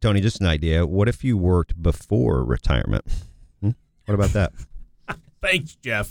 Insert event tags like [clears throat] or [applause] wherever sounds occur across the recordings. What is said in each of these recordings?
Tony, just an idea. What if you worked before retirement? Hmm? What about that? [laughs] Thanks, Jeff.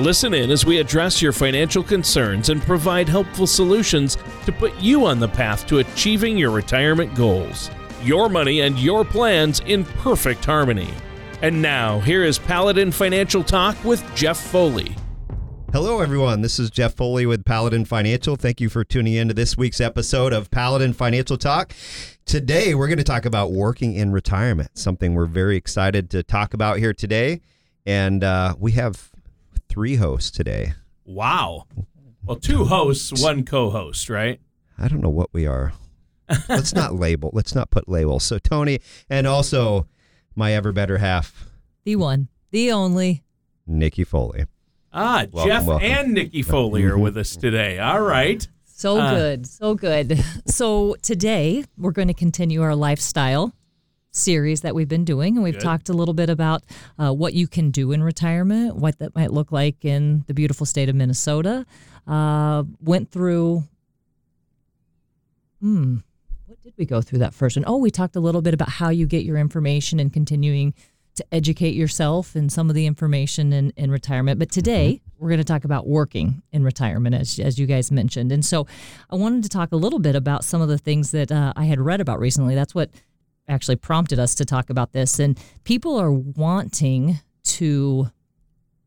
Listen in as we address your financial concerns and provide helpful solutions to put you on the path to achieving your retirement goals. Your money and your plans in perfect harmony. And now, here is Paladin Financial Talk with Jeff Foley. Hello, everyone. This is Jeff Foley with Paladin Financial. Thank you for tuning in to this week's episode of Paladin Financial Talk. Today, we're going to talk about working in retirement, something we're very excited to talk about here today. And uh, we have three hosts today. Wow. Well, two hosts, one co host, right? I don't know what we are. Let's not [laughs] label. Let's not put labels. So, Tony, and also my ever better half, The one, the only. Nikki Foley. Ah, Welcome, Jeff welcome. and Nikki Foley are with us today. All right. So Uh. good, so good. [laughs] So today we're going to continue our lifestyle series that we've been doing, and we've Good. talked a little bit about uh, what you can do in retirement, what that might look like in the beautiful state of Minnesota. Uh, went through. Hmm. What did we go through that first one? Oh, we talked a little bit about how you get your information and continuing to educate yourself and some of the information in, in retirement. But today we're going to talk about working in retirement, as, as you guys mentioned. And so I wanted to talk a little bit about some of the things that uh, I had read about recently. That's what actually prompted us to talk about this. And people are wanting to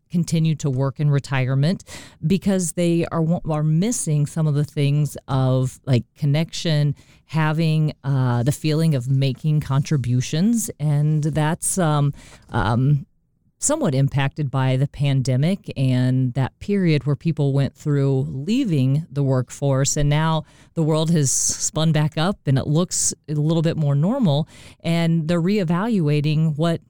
continue to work in retirement because they are are missing some of the things of like connection, having uh, the feeling of making contributions, and that's um, um, somewhat impacted by the pandemic and that period where people went through leaving the workforce. And now the world has spun back up and it looks a little bit more normal. And they're reevaluating what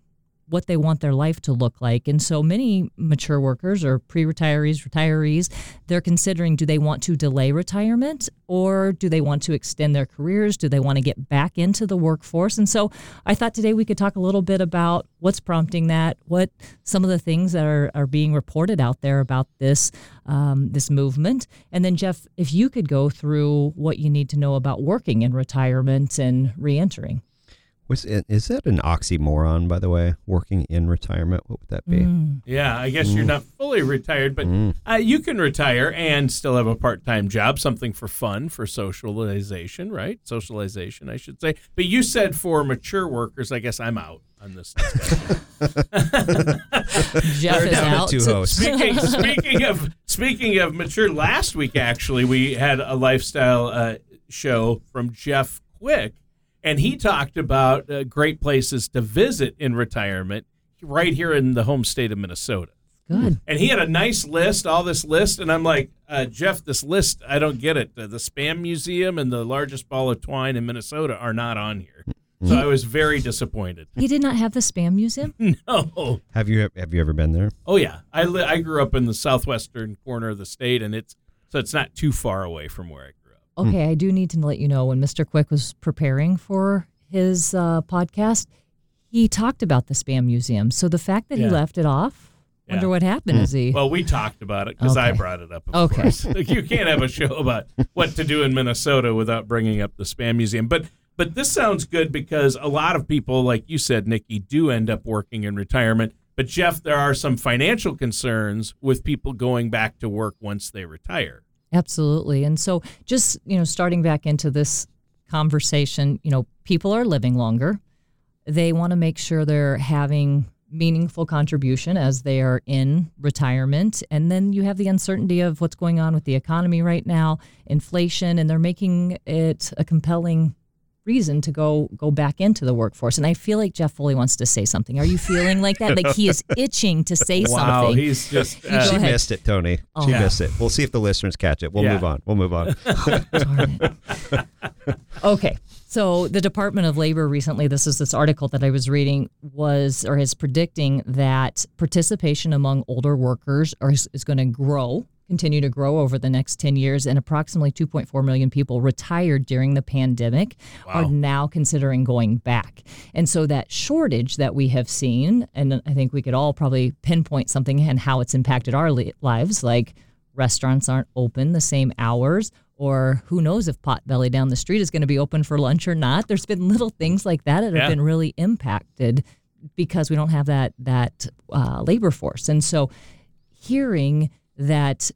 what they want their life to look like. And so many mature workers or pre retirees, retirees, they're considering do they want to delay retirement or do they want to extend their careers? Do they want to get back into the workforce? And so I thought today we could talk a little bit about what's prompting that, what some of the things that are, are being reported out there about this um, this movement. And then, Jeff, if you could go through what you need to know about working in retirement and reentering. Was it, is that an oxymoron, by the way? Working in retirement, what would that be? Yeah, I guess you're not fully retired, but uh, you can retire and still have a part time job, something for fun, for socialization, right? Socialization, I should say. But you said for mature workers, I guess I'm out on this discussion. [laughs] [laughs] Jeff We're is out. two hosts. speaking, [laughs] speaking of speaking of mature, last week actually we had a lifestyle uh, show from Jeff Quick, and he talked about uh, great places to visit in retirement right here in the home state of Minnesota. Good. And he had a nice list, all this list, and I'm like, uh, Jeff, this list, I don't get it. The, the Spam Museum and the largest ball of twine in Minnesota are not on here. So I was very disappointed. He did not have the spam museum. [laughs] No. Have you have you ever been there? Oh yeah, I li- I grew up in the southwestern corner of the state, and it's so it's not too far away from where I up. Okay, I do need to let you know when Mr. Quick was preparing for his uh, podcast, he talked about the spam museum. So the fact that he left it off, wonder what happened. Is he? Well, we talked about it because I brought it up. Of Okay. [laughs] like, you can't have a show about what to do in Minnesota without bringing up the spam museum. But but this sounds good because a lot of people, like you said, Nikki, do end up working in retirement. But Jeff, there are some financial concerns with people going back to work once they retire. Absolutely. And so just, you know, starting back into this conversation, you know, people are living longer. They want to make sure they're having meaningful contribution as they are in retirement. And then you have the uncertainty of what's going on with the economy right now, inflation, and they're making it a compelling reason to go go back into the workforce. And I feel like Jeff Foley wants to say something. Are you feeling like that? Like he is [laughs] itching to say Wow, something. he's just. [laughs] Uh, She ahead. missed it, Tony. She Oh. Yeah. missed it. We'll see if the listeners catch it. We'll Yeah. move on. We'll move on. [laughs] Darn it. okay. So the Department of Labor recently, this is this article that I was reading, was or is predicting that participation among older workers are, is, is going to grow, continue to grow over the next 10 years, and approximately 2.4 million people retired during the pandemic are now considering going back. And so that shortage that we have seen, and I think we could all probably pinpoint something and how it's impacted our li- lives, like restaurants aren't open the same hours or who knows if potbelly down the street is going to be open for lunch or not. There's been little things like that that have been really impacted because we don't have that that uh, labor force. And so hearing that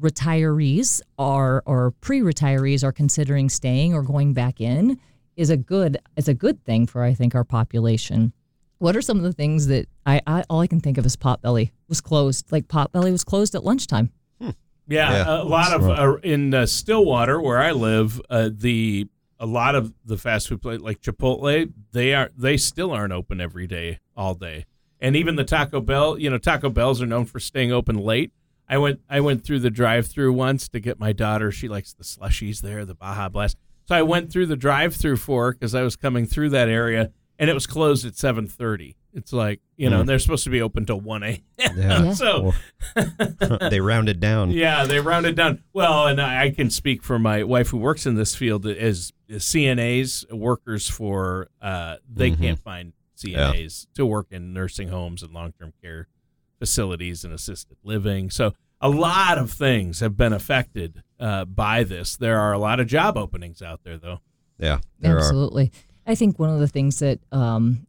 retirees are or pre-retirees are considering staying or going back in is a good is a good thing for I think our population. What are some of the things that I, I all I can think of is Potbelly was closed. Like Potbelly was closed at lunchtime. Yeah, Yeah, a lot of that's uh, in uh, Stillwater, where I live, uh, the a lot of the fast food place like Chipotle, they are they still aren't open every day, all day, and even the Taco Bell. You know, Taco Bells are known for staying open late. I went I went through the drive-through once to get my daughter. She likes the slushies there, the Baja Blast. So I went through the drive-through for because I was coming through that area, and it was closed at seven thirty. It's like you know, and they're supposed to be open till one a.m. Yeah. [laughs] So [laughs] they rounded down. yeah, they rounded down. Well, and I I can speak for my wife who works in this field as, as CNAs, workers for, uh, they Mhm. can't find CNAs to work in nursing homes and long term care facilities and assisted living. So a lot of things have been affected uh, by this. There are a lot of job openings out there, though. Yeah, there are. Absolutely. I think one of the things that um,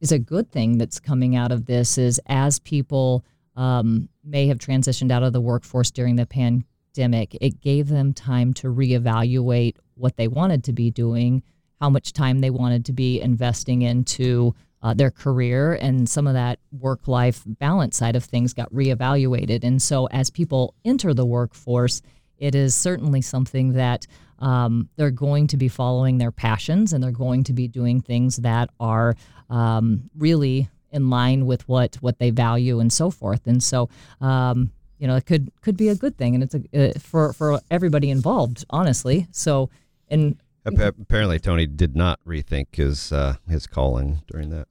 is a good thing that's coming out of this is as people um, may have transitioned out of the workforce during the pandemic, it gave them time to reevaluate what they wanted to be doing, how much time they wanted to be investing into uh, their career, and some of that work life balance side of things got reevaluated. And so as people enter the workforce, it is certainly something that um, they're going to be following their passions and they're going to be doing things that are um, really in line with what what they value and so forth. And so, um, you know, it could could be a good thing, and it's a uh, for for everybody involved, honestly. So, and Apparently, Tony did not rethink his uh, his calling during that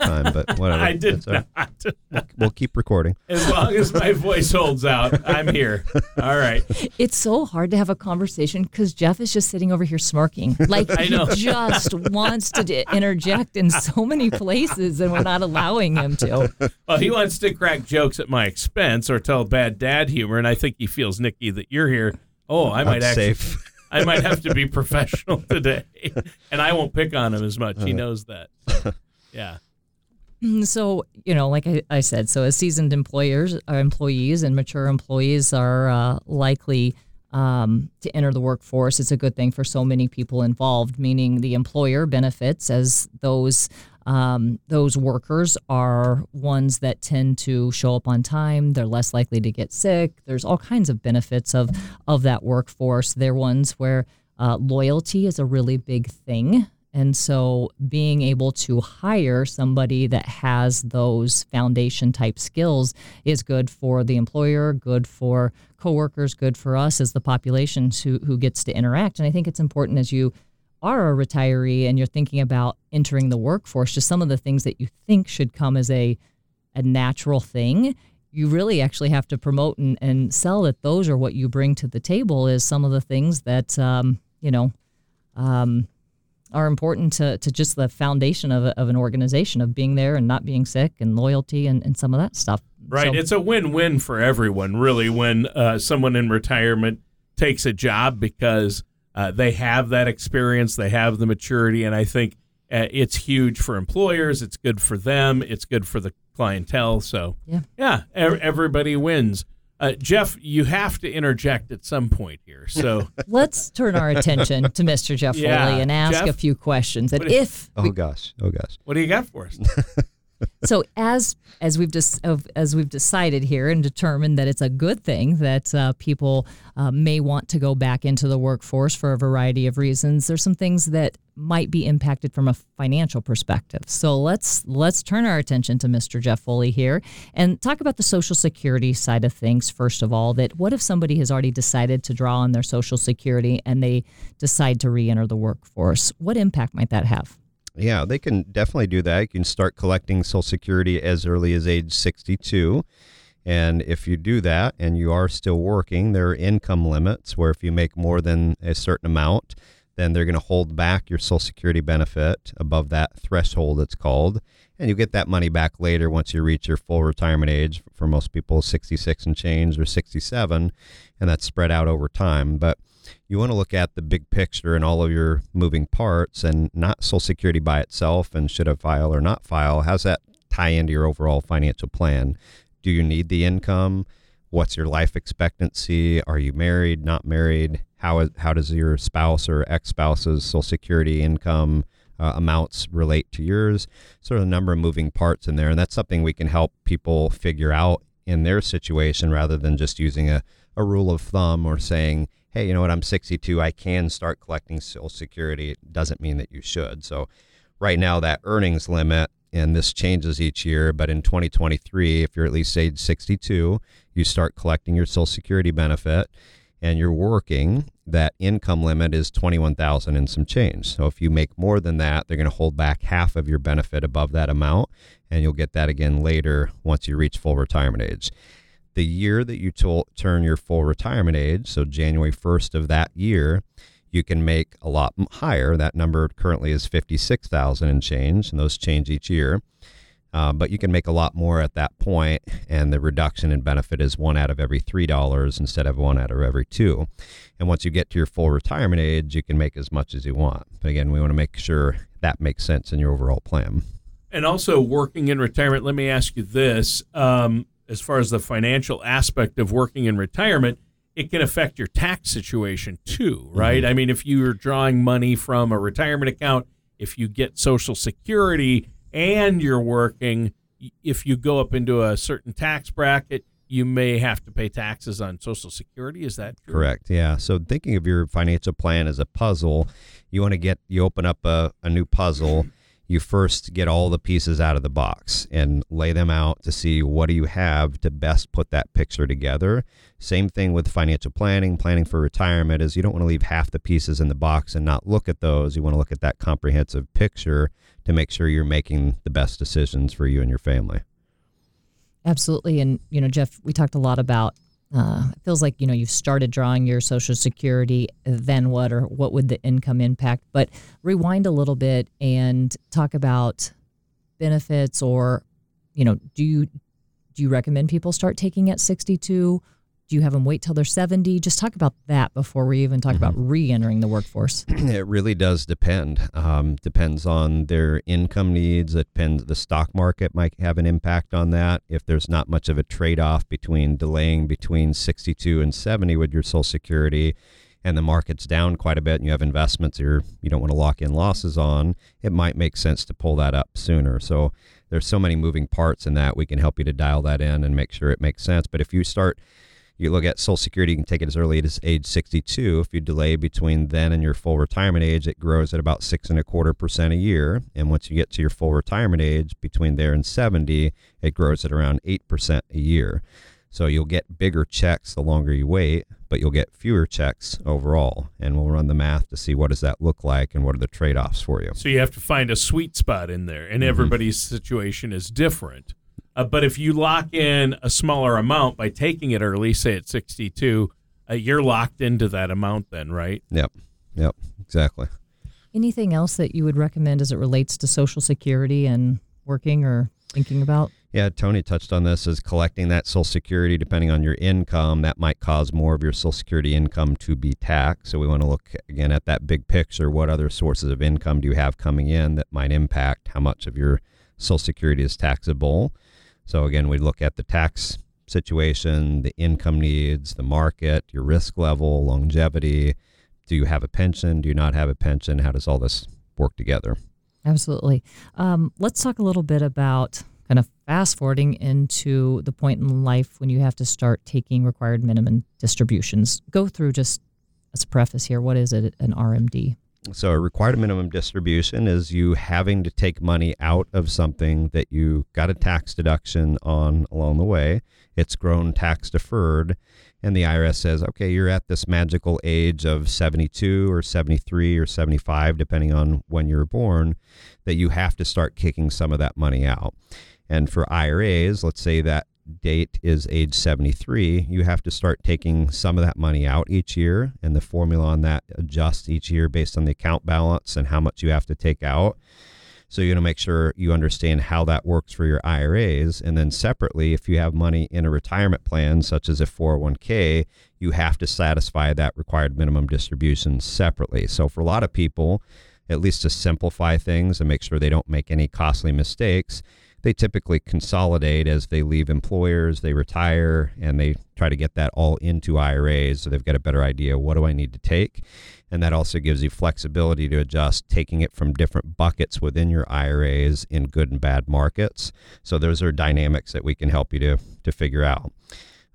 time, but [laughs] whatever. I did It's all right. not. [laughs] We'll keep recording. As long as my voice holds out, I'm here. All right. it's so hard to have a conversation because Jeff is just sitting over here smirking, like [laughs] I know. he just wants to d- interject in so many places, and we're not allowing him to. Well, he wants to crack jokes at my expense or tell bad dad humor, and I think he feels Nikki that you're here. Oh, I might I'm actually, safe. I might have to be professional [laughs] today, and I won't pick on him as much. Uh-huh. He knows that. [laughs] Yeah, So, you know, like I, I said, so as seasoned employers, uh, employees and mature employees are uh, likely um, to enter the workforce. It's a good thing for so many people involved, meaning the employer benefits as those um, those workers are ones that tend to show up on time. They're less likely to get sick. There's all kinds of benefits of of that workforce. They're ones where uh, loyalty is a really big thing. And so being able to hire somebody that has those foundation type skills is good for the employer, good for coworkers, good for us as the population who, who gets to interact. And I think it's important as you are a retiree and you're thinking about entering the workforce, just some of the things that you think should come as a a natural thing, you really actually have to promote and, and sell that those are what you bring to the table is some of the things that um, you know um, are important to, to just the foundation of, a, of an organization of being there and not being sick and loyalty and, and some of that stuff. right. So- it's a win-win for everyone, really, when uh, someone in retirement takes a job because uh, they have that experience, they have the maturity, and I think uh, it's huge for employers. It's good for them. It's good for the clientele. So Yeah. yeah, e- everybody wins. Uh, Jeff, you have to interject at some point here. So [laughs] Let's turn our attention to Mr. Jeff Yeah, Foley and ask Jeff? a few questions. And What is- if Oh gosh. Oh gosh. what do you got for us? [laughs] so as as we've dis, as we've decided here and determined that it's a good thing that uh, people uh, may want to go back into the workforce for a variety of reasons. There's some things that might be impacted from a financial perspective. So let's let's turn our attention to Mr. Jeff Foley here and talk about the Social Security side of things first of all. That what if somebody has already decided to draw on their Social Security and they decide to re-enter the workforce? What impact might that have? Yeah, they can definitely do that. You can start collecting Social Security as early as age 62. And if you do that and you are still working, there are income limits where if you make more than a certain amount, then they're going to hold back your Social Security benefit above that threshold, it's called. And you get that money back later once you reach your full retirement age. For most people, 66 and change or 67, and that's spread out over time. But you want to look at the big picture and all of your moving parts and not Social Security by itself and should I file or not file. How's that tie into your overall financial plan? Do you need the income? What's your life expectancy? Are you married, not married? How, how does your spouse or ex spouse's Social Security income uh, amounts relate to yours? Sort of a number of moving parts in there. And that's something we can help people figure out in their situation rather than just using a, a rule of thumb or saying, hey, you know what, I'm 62, I can start collecting Social Security. It doesn't mean that you should. So, right now, that earnings limit, and this changes each year, but in 2023, if you're at least age 62, you start collecting your Social Security benefit and you're working, that income limit is 21,000 and some change. So if you make more than that, they're going to hold back half of your benefit above that amount and you'll get that again later once you reach full retirement age the year that you to- turn your full retirement age, so January 1st of that year, you can make a lot higher. That number currently is 56,000 and change, and those change each year. Uh, but you can make a lot more at that point, and the reduction in benefit is one out of every three dollars instead of one out of every two. And once you get to your full retirement age, you can make as much as you want. But again, we want to make sure that makes sense in your overall plan. And also, working in retirement. Let me ask you this: um, as far as the financial aspect of working in retirement, it can affect your tax situation too, right? Mm-hmm. I mean, if you're drawing money from a retirement account, if you get Social Security and you're working, if you go up into a certain tax bracket, you may have to pay taxes on Social Security. Is that true? correct? Yeah. So thinking of your financial plan as a puzzle, you want to get you open up a, a new puzzle you first get all the pieces out of the box and lay them out to see what do you have to best put that picture together. Same thing with financial planning, planning for retirement is you don't want to leave half the pieces in the box and not look at those. You want to look at that comprehensive picture to make sure you're making the best decisions for you and your family. Absolutely. And, you know, Jeff, we talked a lot about uh, it feels like you know you've started drawing your social security then what or what would the income impact? But rewind a little bit and talk about benefits or you know do you do you recommend people start taking at 62 do you have them wait till they're 70? Just talk about that before we even talk mm-hmm. about re entering the workforce. [clears throat] It really does depend. Um, depends on their income needs. It depends. The stock market might have an impact on that. If there's not much of a trade off between delaying between 62 and 70 with your Social Security and the market's down quite a bit and you have investments you're, you don't want to lock in losses on, it might make sense to pull that up sooner. So there's so many moving parts in that. We can help you to dial that in and make sure it makes sense. But if you start you look at Social Security, you can take it as early as age 62. If you delay between then and your full retirement age, it grows at about six and a quarter percent a year. And once you get to your full retirement age, between there and 70, it grows at around 8% a year. So you'll get bigger checks the longer you wait, but you'll get fewer checks overall. And we'll run the math to see what does that look like and what are the trade-offs for you. So you have to find a sweet spot in there, and mm-hmm. everybody's situation is different. Uh, but if you lock in a smaller amount by taking it early, say at 62, uh, you're locked into that amount then, right? Yep. Yep. Exactly. Anything else that you would recommend as it relates to Social Security and working or thinking about? Yeah, Tony touched on this as collecting that Social Security, depending on your income, that might cause more of your Social Security income to be taxed. So we want to look again at that big picture. What other sources of income do you have coming in that might impact how much of your Social Security is taxable? So again, we look at the tax situation, the income needs, the market, your risk level, longevity. Do you have a pension? Do you not have a pension? How does all this work together? Absolutely. Um, let's talk a little bit about kind of fast forwarding into the point in life when you have to start taking required minimum distributions. Go through just as a preface here what is it, an RMD? So, a required minimum distribution is you having to take money out of something that you got a tax deduction on along the way. It's grown tax deferred. And the IRS says, okay, you're at this magical age of 72 or 73 or 75, depending on when you were born, that you have to start kicking some of that money out. And for IRAs, let's say that date is age 73, you have to start taking some of that money out each year. And the formula on that adjusts each year based on the account balance and how much you have to take out. So you're going to make sure you understand how that works for your IRAs. And then separately, if you have money in a retirement plan, such as a 401k, you have to satisfy that required minimum distribution separately. So for a lot of people, at least to simplify things and make sure they don't make any costly mistakes, they typically consolidate as they leave employers, they retire, and they try to get that all into IRAs so they've got a better idea what do I need to take. And that also gives you flexibility to adjust taking it from different buckets within your IRAs in good and bad markets. So those are dynamics that we can help you to, to figure out.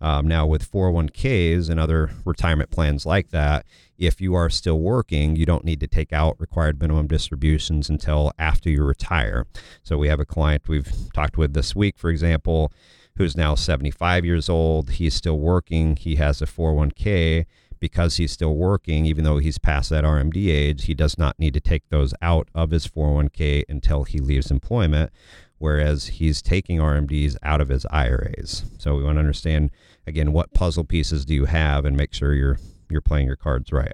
Um, now, with 401ks and other retirement plans like that, if you are still working, you don't need to take out required minimum distributions until after you retire. So, we have a client we've talked with this week, for example, who's now 75 years old. He's still working, he has a 401k. Because he's still working, even though he's past that RMD age, he does not need to take those out of his 401k until he leaves employment whereas he's taking RMDs out of his IRAs. So we want to understand again what puzzle pieces do you have and make sure you're you're playing your cards right.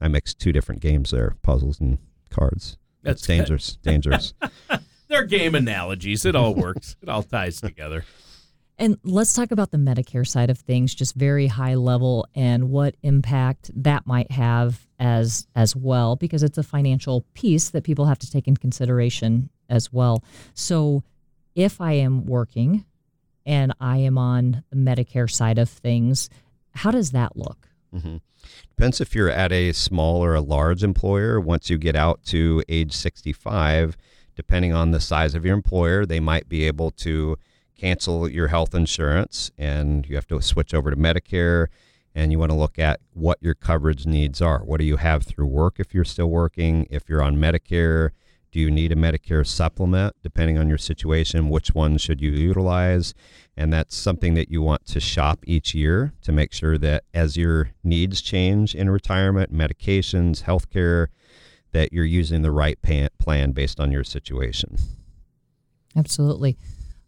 I mixed two different games there, puzzles and cards. That's dangerous. dangerous. [laughs] They're game analogies. It all works. it all ties together. And let's talk about the Medicare side of things, just very high level, and what impact that might have as as well, because it's a financial piece that people have to take in consideration as well. So, if I am working and I am on the Medicare side of things, how does that look? Mm-hmm. Depends if you're at a small or a large employer. Once you get out to age 65, depending on the size of your employer, they might be able to cancel your health insurance and you have to switch over to Medicare and you want to look at what your coverage needs are. What do you have through work if you're still working? If you're on Medicare, do you need a Medicare supplement? Depending on your situation, which one should you utilize? And that's something that you want to shop each year to make sure that as your needs change in retirement, medications, healthcare, that you're using the right plan based on your situation. Absolutely.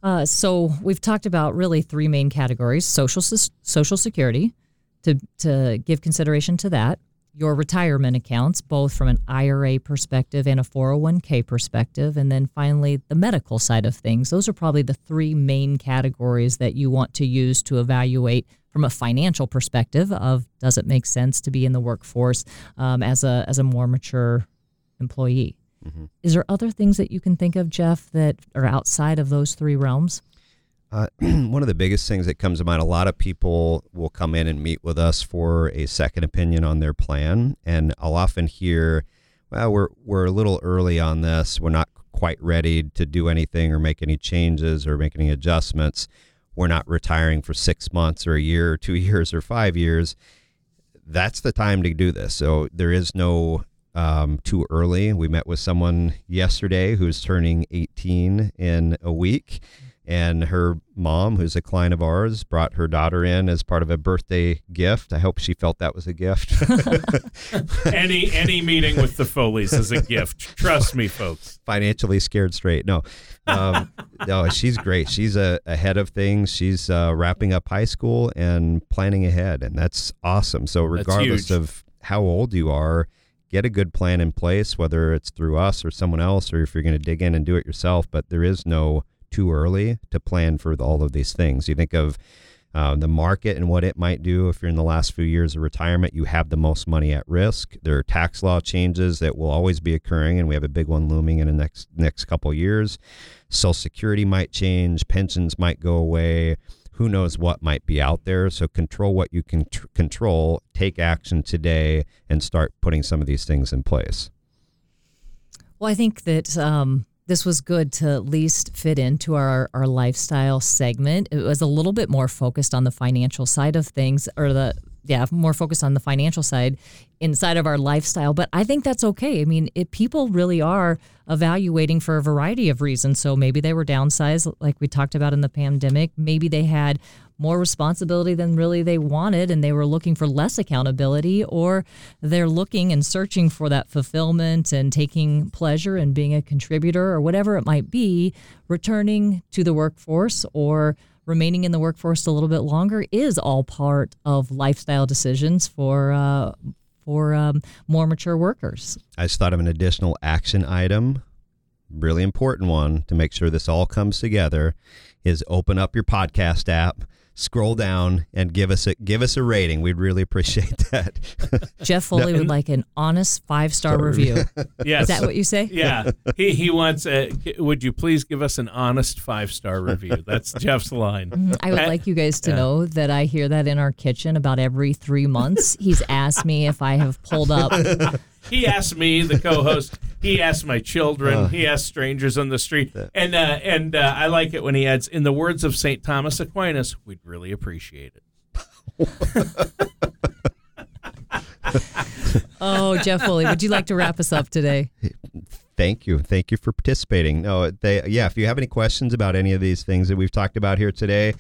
Uh, so we've talked about really three main categories: social social security, to to give consideration to that, your retirement accounts, both from an IRA perspective and a 401k perspective, and then finally the medical side of things. Those are probably the three main categories that you want to use to evaluate from a financial perspective of does it make sense to be in the workforce um, as a as a more mature employee. Mm-hmm. Is there other things that you can think of, Jeff, that are outside of those three realms? Uh, [clears throat] one of the biggest things that comes to mind, a lot of people will come in and meet with us for a second opinion on their plan. And I'll often hear, well, we're, we're a little early on this. We're not quite ready to do anything or make any changes or make any adjustments. We're not retiring for six months or a year or two [laughs] years or five years. That's the time to do this. So there is no um, too early. We met with someone yesterday who's turning 18 in a week, and her mom, who's a client of ours, brought her daughter in as part of a birthday gift. I hope she felt that was a gift. [laughs] any any meeting with the Foleys is a gift. Trust me, folks. Financially scared straight. No, um, [laughs] no, she's great. She's a, ahead of things. She's uh, wrapping up high school and planning ahead, and that's awesome. So regardless of how old you are get a good plan in place, whether it's through us or someone else, or if you're going to dig in and do it yourself. But there is no too early to plan for all of these things. You think of uh, the market and what it might do if you're in the last few years of retirement, you have the most money at risk. There are tax law changes that will always be occurring, and we have a big one looming in the next next couple years. Social Security might change, pensions might go away who knows what might be out there. So control what you can tr- control, take action today, and start putting some of these things in place. Well, I think that um, this was good to at least fit into our, our lifestyle segment. It was a little bit more focused on the financial side of things, or the yeah, more focused on the financial side inside of our lifestyle. But I think that's okay. I mean, people really are evaluating for a variety of reasons. So maybe they were downsized, like we talked about in the pandemic. Maybe they had more responsibility than really they wanted and they were looking for less accountability, or they're looking and searching for that fulfillment and taking pleasure and being a contributor or whatever it might be, returning to the workforce or remaining in the workforce a little bit longer is all part of lifestyle decisions for uh, for um, more mature workers. I just thought of an additional action item, really important one to make sure this all comes together, is open up your podcast app scroll down and give us a give us a rating. We'd really appreciate [laughs] that. Jeff Foley would like an honest five star review. [laughs] Yes. Is that what you say? Yeah. He he wants a would you please give us an honest five star review? That's Jeff's line. Mm-hmm. I would Uh, like you guys to know that I hear that in our kitchen about every three months. He's asked me if I have pulled up. [laughs] He asked me, the co-host. He asks my children. Uh. he asks strangers on the street. And uh, and uh, I like it when he adds, in the words of Saint Thomas Aquinas, we'd really appreciate it. [laughs] Oh, Jeff Foley, would you like to wrap us up today? Thank you. Thank you for participating. No, they yeah, if you have any questions about any of these things that we've talked about here today,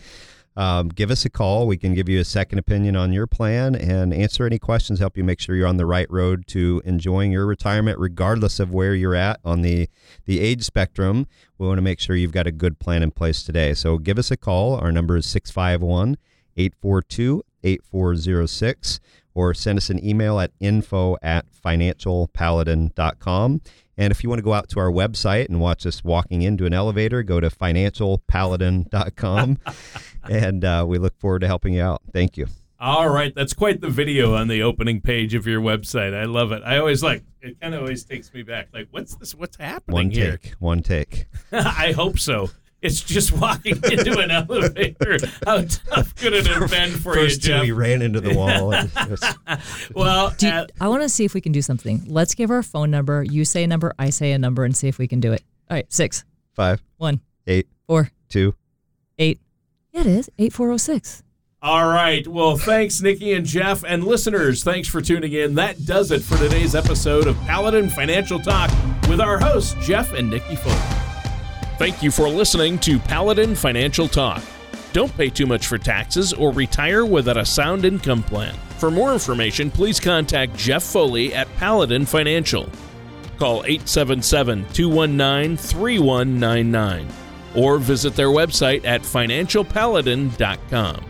um, give us a call. We can give you a second opinion on your plan and answer any questions, help you make sure you're on the right road to enjoying your retirement, regardless of where you're at on the, the age spectrum. We want to make sure you've got a good plan in place today. So give us a call. Our number is 651 842 8406 or send us an email at info at financialpaladin.com. And if you want to go out to our website and watch us walking into an elevator, go to financialpaladin.com. [laughs] and uh, we look forward to helping you out. Thank you. All right, that's quite the video on the opening page of your website. I love it. I always like it. Kind of always takes me back. Like, what's this? What's happening One here? take. One take. [laughs] I hope so. It's just [laughs] walking into an elevator. How tough could it have been for First you, two, Jeff? we ran into the wall. and it was- well, Do you- uh, I want to see if we can do something. Let's give our phone number. You say a number, I say a number, and see if we can do it. All right, six, five, one, eight, four, two. eight. Yeah, it is eight four zero six. All right. Well, thanks, Nikki and Jeff. And listeners, thanks for tuning in. That does it for today's episode of Paladin Financial Talk with our hosts, Jeff and Nikki Foley. Thank you for listening to Paladin Financial Talk. Don't pay too much for taxes or retire without a sound income plan. For more information, please contact Jeff Foley at Paladin Financial. Call 877 219 3199 or visit their website at financialpaladin.com.